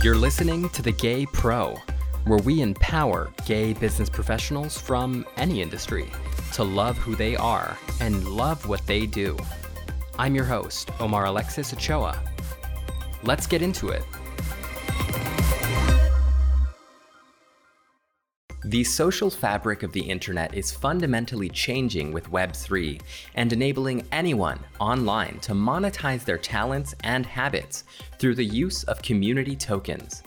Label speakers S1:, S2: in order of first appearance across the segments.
S1: You're listening to The Gay Pro, where we empower gay business professionals from any industry to love who they are and love what they do. I'm your host, Omar Alexis Ochoa. Let's get into it. The social fabric of the internet is fundamentally changing with Web3 and enabling anyone online to monetize their talents and habits through the use of community tokens.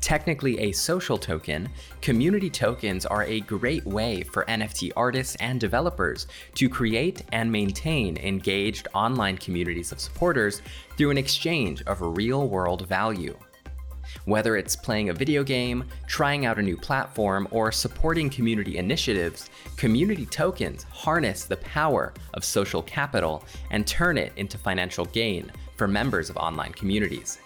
S1: Technically a social token, community tokens are a great way for NFT artists and developers to create and maintain engaged online communities of supporters through an exchange of real world value. Whether it's playing a video game, trying out a new platform, or supporting community initiatives, community tokens harness the power of social capital and turn it into financial gain for members of online communities.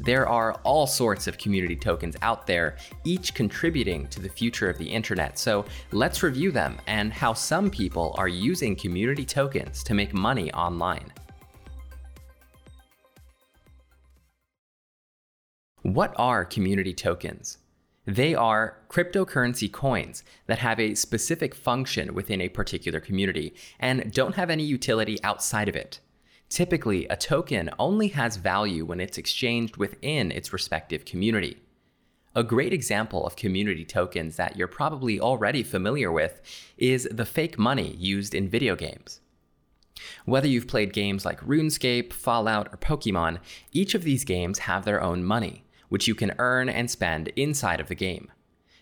S1: There are all sorts of community tokens out there, each contributing to the future of the internet. So let's review them and how some people are using community tokens to make money online. What are community tokens? They are cryptocurrency coins that have a specific function within a particular community and don't have any utility outside of it. Typically, a token only has value when it's exchanged within its respective community. A great example of community tokens that you're probably already familiar with is the fake money used in video games. Whether you've played games like RuneScape, Fallout, or Pokemon, each of these games have their own money which you can earn and spend inside of the game.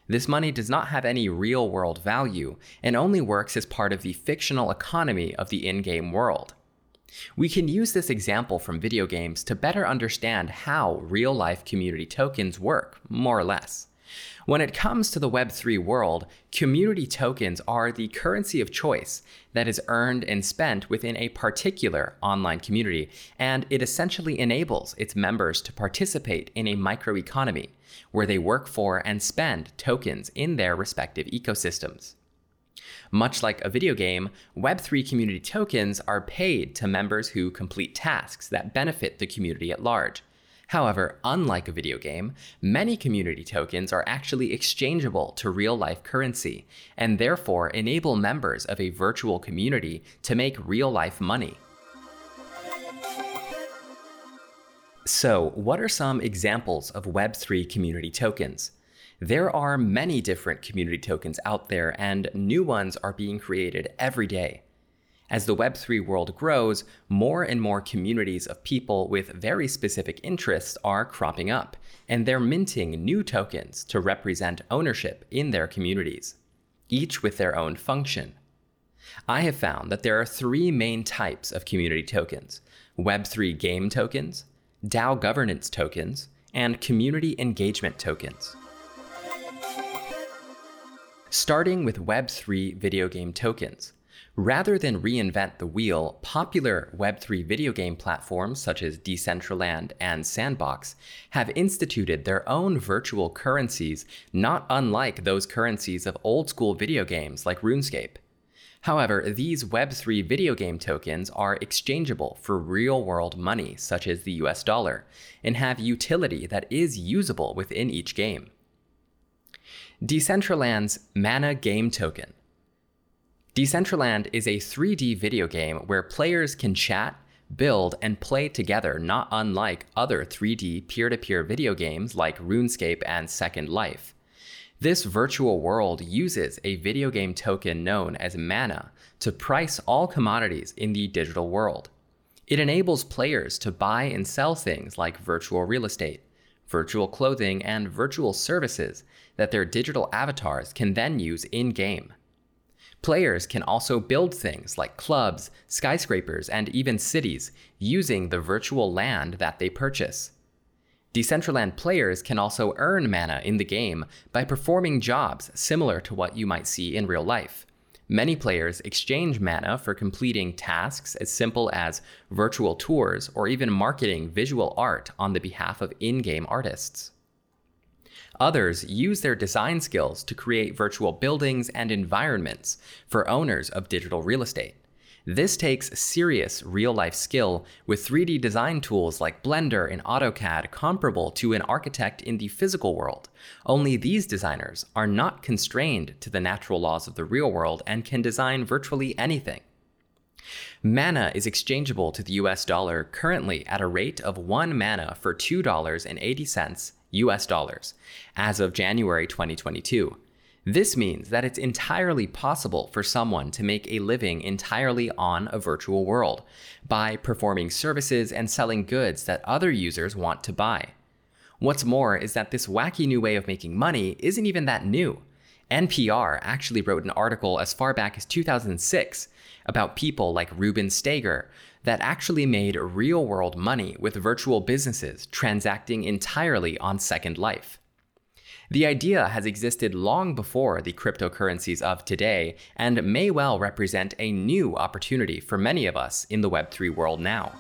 S1: This money does not have any real world value and only works as part of the fictional economy of the in game world. We can use this example from video games to better understand how real life community tokens work, more or less. When it comes to the Web3 world, community tokens are the currency of choice that is earned and spent within a particular online community, and it essentially enables its members to participate in a microeconomy where they work for and spend tokens in their respective ecosystems. Much like a video game, Web3 community tokens are paid to members who complete tasks that benefit the community at large However, unlike a video game, many community tokens are actually exchangeable to real life currency, and therefore enable members of a virtual community to make real life money. So, what are some examples of Web3 community tokens? There are many different community tokens out there, and new ones are being created every day. As the Web3 world grows, more and more communities of people with very specific interests are cropping up, and they're minting new tokens to represent ownership in their communities, each with their own function. I have found that there are three main types of community tokens Web3 game tokens, DAO governance tokens, and community engagement tokens. Starting with Web3 video game tokens. Rather than reinvent the wheel, popular Web3 video game platforms such as Decentraland and Sandbox have instituted their own virtual currencies, not unlike those currencies of old school video games like RuneScape. However, these Web3 video game tokens are exchangeable for real world money, such as the US dollar, and have utility that is usable within each game. Decentraland's Mana Game Token Decentraland is a 3D video game where players can chat, build, and play together, not unlike other 3D peer to peer video games like RuneScape and Second Life. This virtual world uses a video game token known as Mana to price all commodities in the digital world. It enables players to buy and sell things like virtual real estate, virtual clothing, and virtual services that their digital avatars can then use in game. Players can also build things like clubs, skyscrapers, and even cities using the virtual land that they purchase. Decentraland players can also earn mana in the game by performing jobs similar to what you might see in real life. Many players exchange mana for completing tasks as simple as virtual tours or even marketing visual art on the behalf of in game artists. Others use their design skills to create virtual buildings and environments for owners of digital real estate. This takes serious real life skill with 3D design tools like Blender and AutoCAD comparable to an architect in the physical world. Only these designers are not constrained to the natural laws of the real world and can design virtually anything. Mana is exchangeable to the US dollar currently at a rate of 1 mana for $2.80 US dollars as of January 2022. This means that it's entirely possible for someone to make a living entirely on a virtual world by performing services and selling goods that other users want to buy. What's more is that this wacky new way of making money isn't even that new. NPR actually wrote an article as far back as 2006 about people like Ruben Steger that actually made real world money with virtual businesses transacting entirely on Second Life. The idea has existed long before the cryptocurrencies of today and may well represent a new opportunity for many of us in the Web3 world now.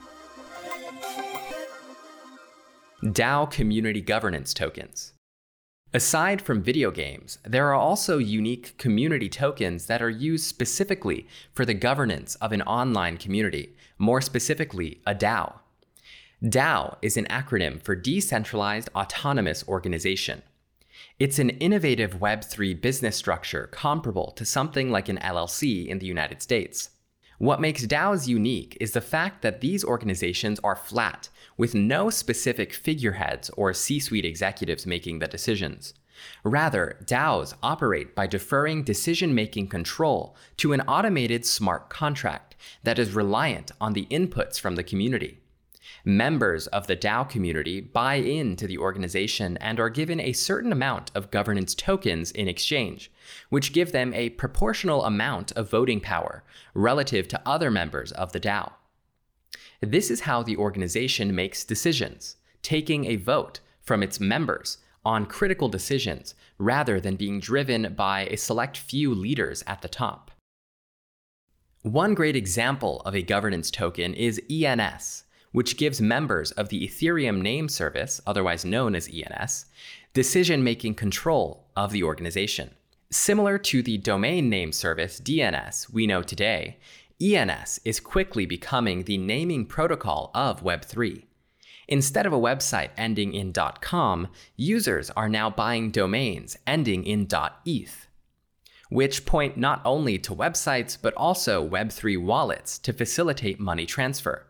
S1: DAO Community Governance Tokens. Aside from video games, there are also unique community tokens that are used specifically for the governance of an online community, more specifically, a DAO. DAO is an acronym for Decentralized Autonomous Organization. It's an innovative Web3 business structure comparable to something like an LLC in the United States. What makes DAOs unique is the fact that these organizations are flat, with no specific figureheads or C suite executives making the decisions. Rather, DAOs operate by deferring decision making control to an automated smart contract that is reliant on the inputs from the community. Members of the DAO community buy into the organization and are given a certain amount of governance tokens in exchange, which give them a proportional amount of voting power relative to other members of the DAO. This is how the organization makes decisions, taking a vote from its members on critical decisions rather than being driven by a select few leaders at the top. One great example of a governance token is ENS, which gives members of the Ethereum name service, otherwise known as ENS, decision making control of the organization. Similar to the domain name service DNS we know today, ENS is quickly becoming the naming protocol of Web3. Instead of a website ending in .com, users are now buying domains ending in .eth, which point not only to websites but also Web3 wallets to facilitate money transfer.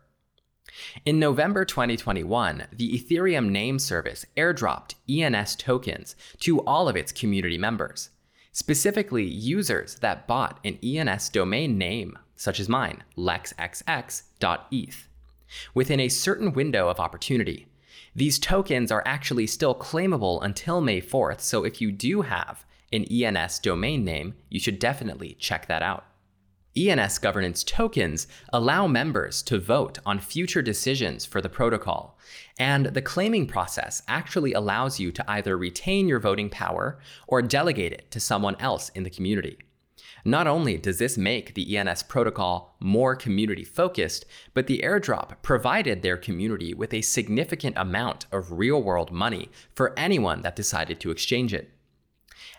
S1: In November 2021, the Ethereum name service airdropped ENS tokens to all of its community members, specifically users that bought an ENS domain name, such as mine, lexxx.eth, within a certain window of opportunity. These tokens are actually still claimable until May 4th, so if you do have an ENS domain name, you should definitely check that out. ENS governance tokens allow members to vote on future decisions for the protocol, and the claiming process actually allows you to either retain your voting power or delegate it to someone else in the community. Not only does this make the ENS protocol more community focused, but the airdrop provided their community with a significant amount of real world money for anyone that decided to exchange it.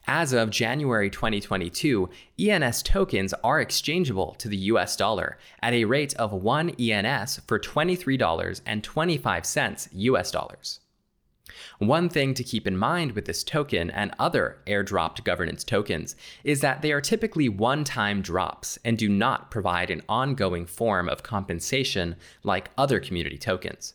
S1: As of January 2022, ENS tokens are exchangeable to the US dollar at a rate of 1 ENS for $23.25 US dollars. One thing to keep in mind with this token and other airdropped governance tokens is that they are typically one time drops and do not provide an ongoing form of compensation like other community tokens.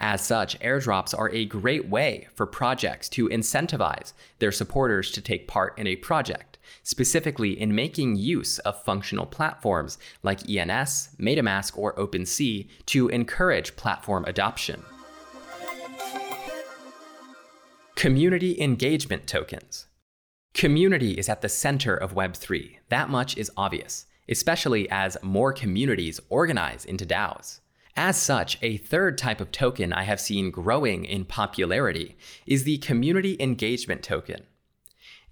S1: As such, airdrops are a great way for projects to incentivize their supporters to take part in a project, specifically in making use of functional platforms like ENS, MetaMask, or OpenSea to encourage platform adoption. Community engagement tokens. Community is at the center of Web3. That much is obvious, especially as more communities organize into DAOs. As such, a third type of token I have seen growing in popularity is the Community Engagement Token.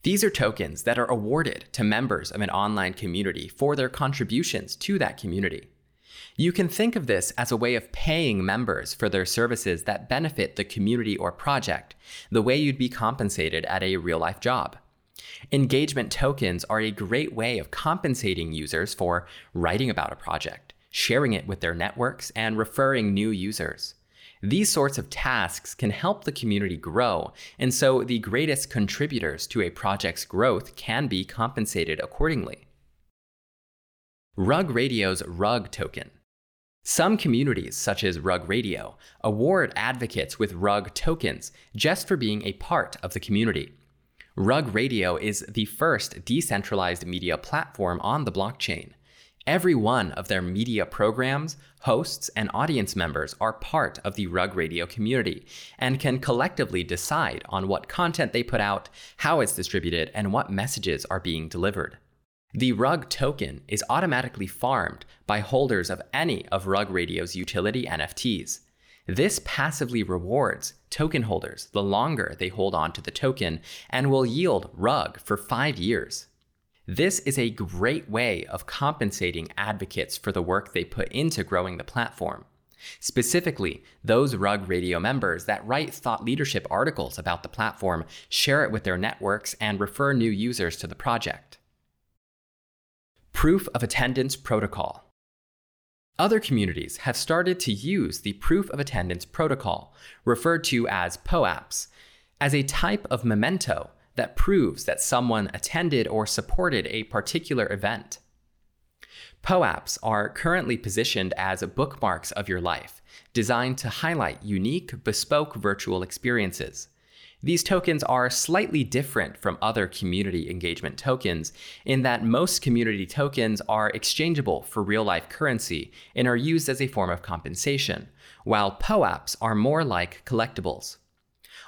S1: These are tokens that are awarded to members of an online community for their contributions to that community. You can think of this as a way of paying members for their services that benefit the community or project, the way you'd be compensated at a real life job. Engagement tokens are a great way of compensating users for writing about a project, sharing it with their networks, and referring new users. These sorts of tasks can help the community grow, and so the greatest contributors to a project's growth can be compensated accordingly. Rug Radio's Rug Token. Some communities, such as Rug Radio, award advocates with Rug tokens just for being a part of the community. Rug Radio is the first decentralized media platform on the blockchain. Every one of their media programs, hosts, and audience members are part of the Rug Radio community and can collectively decide on what content they put out, how it's distributed, and what messages are being delivered. The Rug token is automatically farmed by holders of any of Rug Radio's utility NFTs. This passively rewards token holders the longer they hold on to the token and will yield Rug for five years. This is a great way of compensating advocates for the work they put into growing the platform. Specifically, those Rug Radio members that write thought leadership articles about the platform, share it with their networks, and refer new users to the project. Proof of Attendance Protocol. Other communities have started to use the Proof of Attendance Protocol, referred to as POAPs, as a type of memento that proves that someone attended or supported a particular event. POAPs are currently positioned as bookmarks of your life, designed to highlight unique, bespoke virtual experiences. These tokens are slightly different from other community engagement tokens in that most community tokens are exchangeable for real life currency and are used as a form of compensation, while POAPs are more like collectibles.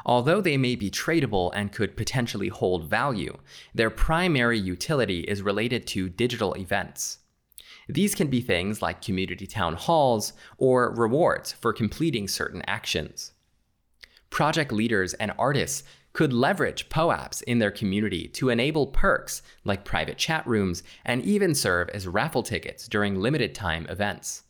S1: Although they may be tradable and could potentially hold value, their primary utility is related to digital events. These can be things like community town halls or rewards for completing certain actions. Project leaders and artists could leverage POAPs in their community to enable perks like private chat rooms and even serve as raffle tickets during limited time events.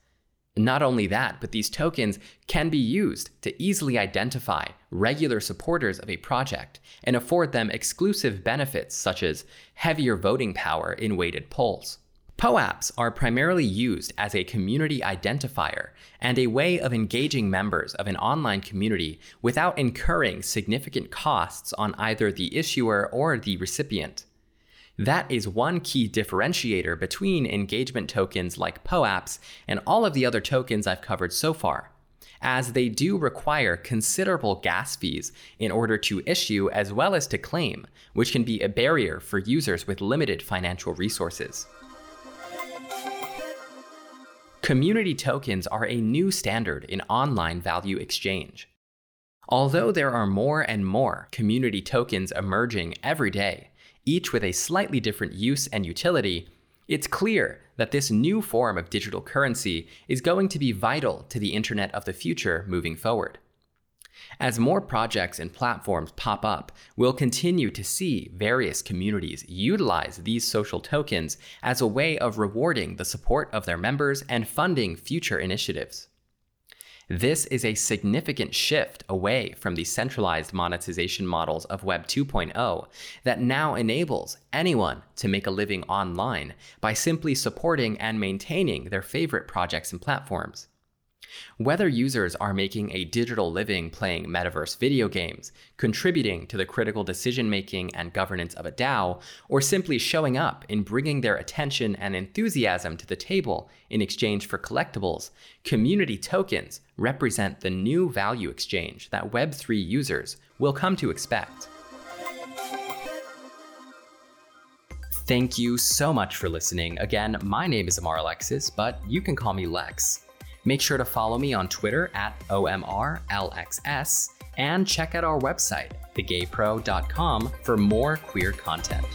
S1: Not only that, but these tokens can be used to easily identify regular supporters of a project and afford them exclusive benefits such as heavier voting power in weighted polls. POAPs are primarily used as a community identifier and a way of engaging members of an online community without incurring significant costs on either the issuer or the recipient. That is one key differentiator between engagement tokens like POAPs and all of the other tokens I've covered so far, as they do require considerable gas fees in order to issue as well as to claim, which can be a barrier for users with limited financial resources. Community tokens are a new standard in online value exchange. Although there are more and more community tokens emerging every day, each with a slightly different use and utility, it's clear that this new form of digital currency is going to be vital to the internet of the future moving forward. As more projects and platforms pop up, we'll continue to see various communities utilize these social tokens as a way of rewarding the support of their members and funding future initiatives. This is a significant shift away from the centralized monetization models of Web 2.0 that now enables anyone to make a living online by simply supporting and maintaining their favorite projects and platforms. Whether users are making a digital living playing metaverse video games, contributing to the critical decision making and governance of a DAO, or simply showing up and bringing their attention and enthusiasm to the table in exchange for collectibles, community tokens represent the new value exchange that Web3 users will come to expect. Thank you so much for listening. Again, my name is Omar Alexis, but you can call me Lex. Make sure to follow me on Twitter at OMRLXS and check out our website, thegaypro.com, for more queer content.